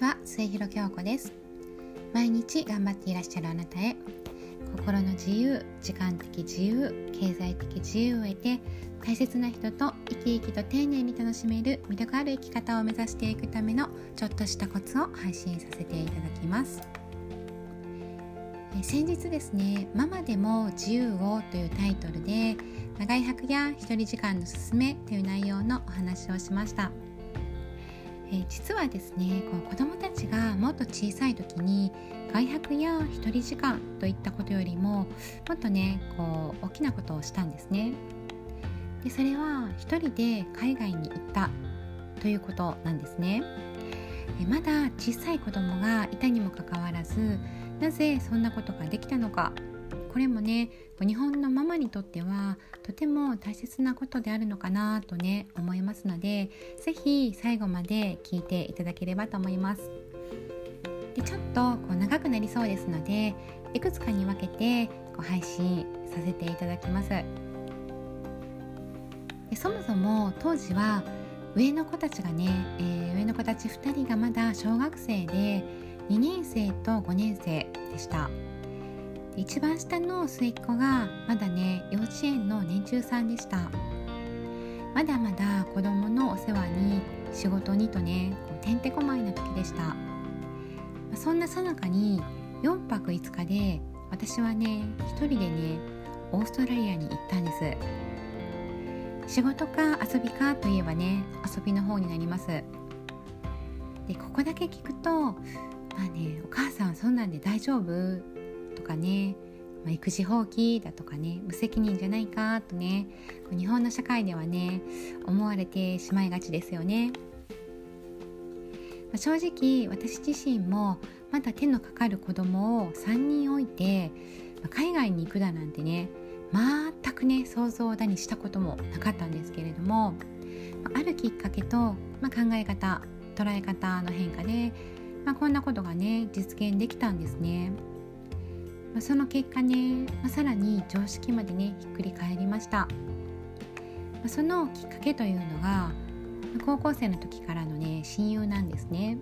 ちは末広京子です。毎日頑張っていらっしゃるあなたへ心の自由時間的自由経済的自由を得て大切な人と生き生きと丁寧に楽しめる魅力ある生き方を目指していくためのちょっとしたコツを配信させていただきます。先日ですね「ママでも自由を」というタイトルで長い泊や一人時間のすすめという内容のお話をしました。えー、実はですねこう子どもたちがもっと小さい時に外泊や一人時間といったことよりももっとねこう大きなことをしたんですね。でそれは一人で海外に行ったということなんですね。えまだ小さい子供がいたにもかかわらずなぜそんなことができたのかこれもね日本のママにとってはとても大切なことであるのかなとね思いますので是非最後まで聞いていただければと思います。でちょっとこう長くなりそうですのでいくつかに分けてこう配信させていただきます。でそもそも当時は上の子たちがね、えー、上の子たち2人がまだ小学生で2年生と5年生でした。一番下の末っ子がまだね幼稚園の年中さんでした。まだまだ子供のお世話に仕事にとねこうてんてこまいな時でした。そんなさなかに4泊5日で私はね一人でねオーストラリアに行ったんです。仕事か遊びかといえばね遊びの方になります。でここだけ聞くとまあねお母さんそんなんで大丈夫？とかね、まあ、育児放棄だとかね無責任じゃないかとね日本の社会ではね思われてしまいがちですよね。まあ、正直私自身もまだ手のかかる子供を3人置いて、まあ、海外に行くだなんてね全くね想像だにしたこともなかったんですけれどもまあるきっかけと、まあ、考え方捉え方の変化で、まあ、こんなことがね実現できたんですね。まあ、その結果ね、まあ、さらに常識までねひっくり返りました、まあ、そのきっかけというのが高校生の時からのね親友なんですね。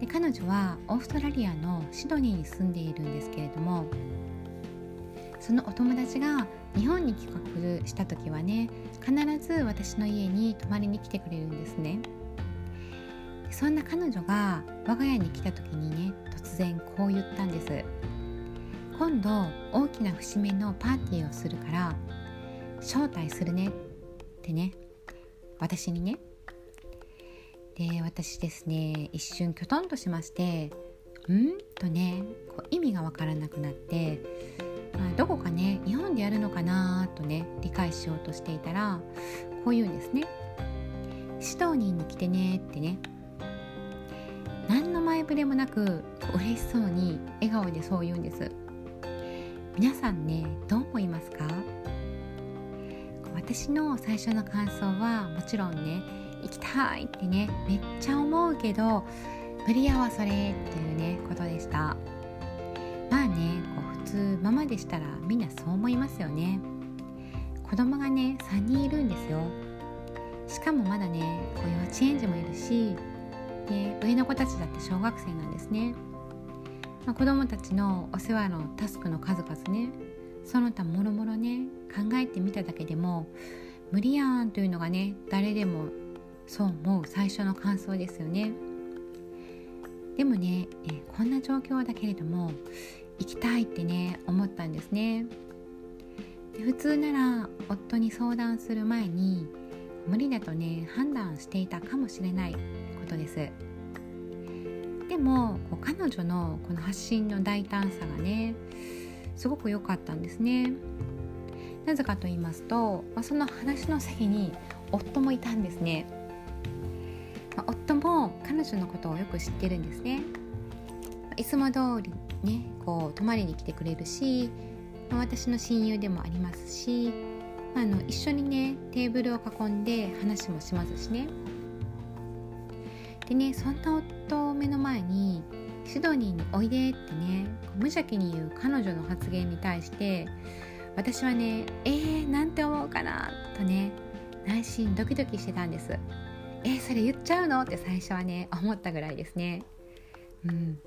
で彼女はオーストラリアのシドニーに住んでいるんですけれどもそのお友達が日本に帰国した時はね必ず私の家に泊まりに来てくれるんですね。そんな彼女が我が家に来た時にね突然こう言ったんです。今度大きな節目のパーティーをするから招待するね。ってね。私にね。で私ですね一瞬きょとんとしましてう「ん?」とねこう意味がわからなくなって、まあ、どこかね日本でやるのかなとね理解しようとしていたらこう言うんですね「シドニーに来てね」ってね。何の前触れもなく嬉しそうに笑顔でそう言うんです。皆さんねどう思いますか？私の最初の感想はもちろんね行きたいってねめっちゃ思うけど無理やわそれっていうねことでした。まあねこう普通ママでしたらみんなそう思いますよね。子供がね3人いるんですよ。しかもまだねこう幼稚園児もいるしで上の子たちだって小学生なんですね。まあ、子どもたちのお世話のタスクの数々ね。その他もろもろね考えてみただけでも無理やんというのがね誰でもそう思う最初の感想ですよね。でもね、えこんな状況だけれども行きたいってね思ったんですね。で普通なら夫に相談する前に無理だとね判断していたかもしれないことです。でもこう彼女のこの発信の大胆さがねすごく良かったんですね。なぜかと言いますと、まあ、その話の席に夫もいたんですね、まあ、夫も彼女のことをよく知ってるんですね。いつも通りねこう泊まりに来てくれるし、まあ、私の親友でもありますし、まあ、あの一緒にねテーブルを囲んで話もしますしね。でねそんな夫を目の前にシドニーにおいでってね無邪気に言う彼女の発言に対して私はねえー、なんて思うかなとね内心ドキドキしてたんです。えそれ言っちゃうの？って最初はね思ったぐらいですね。うん、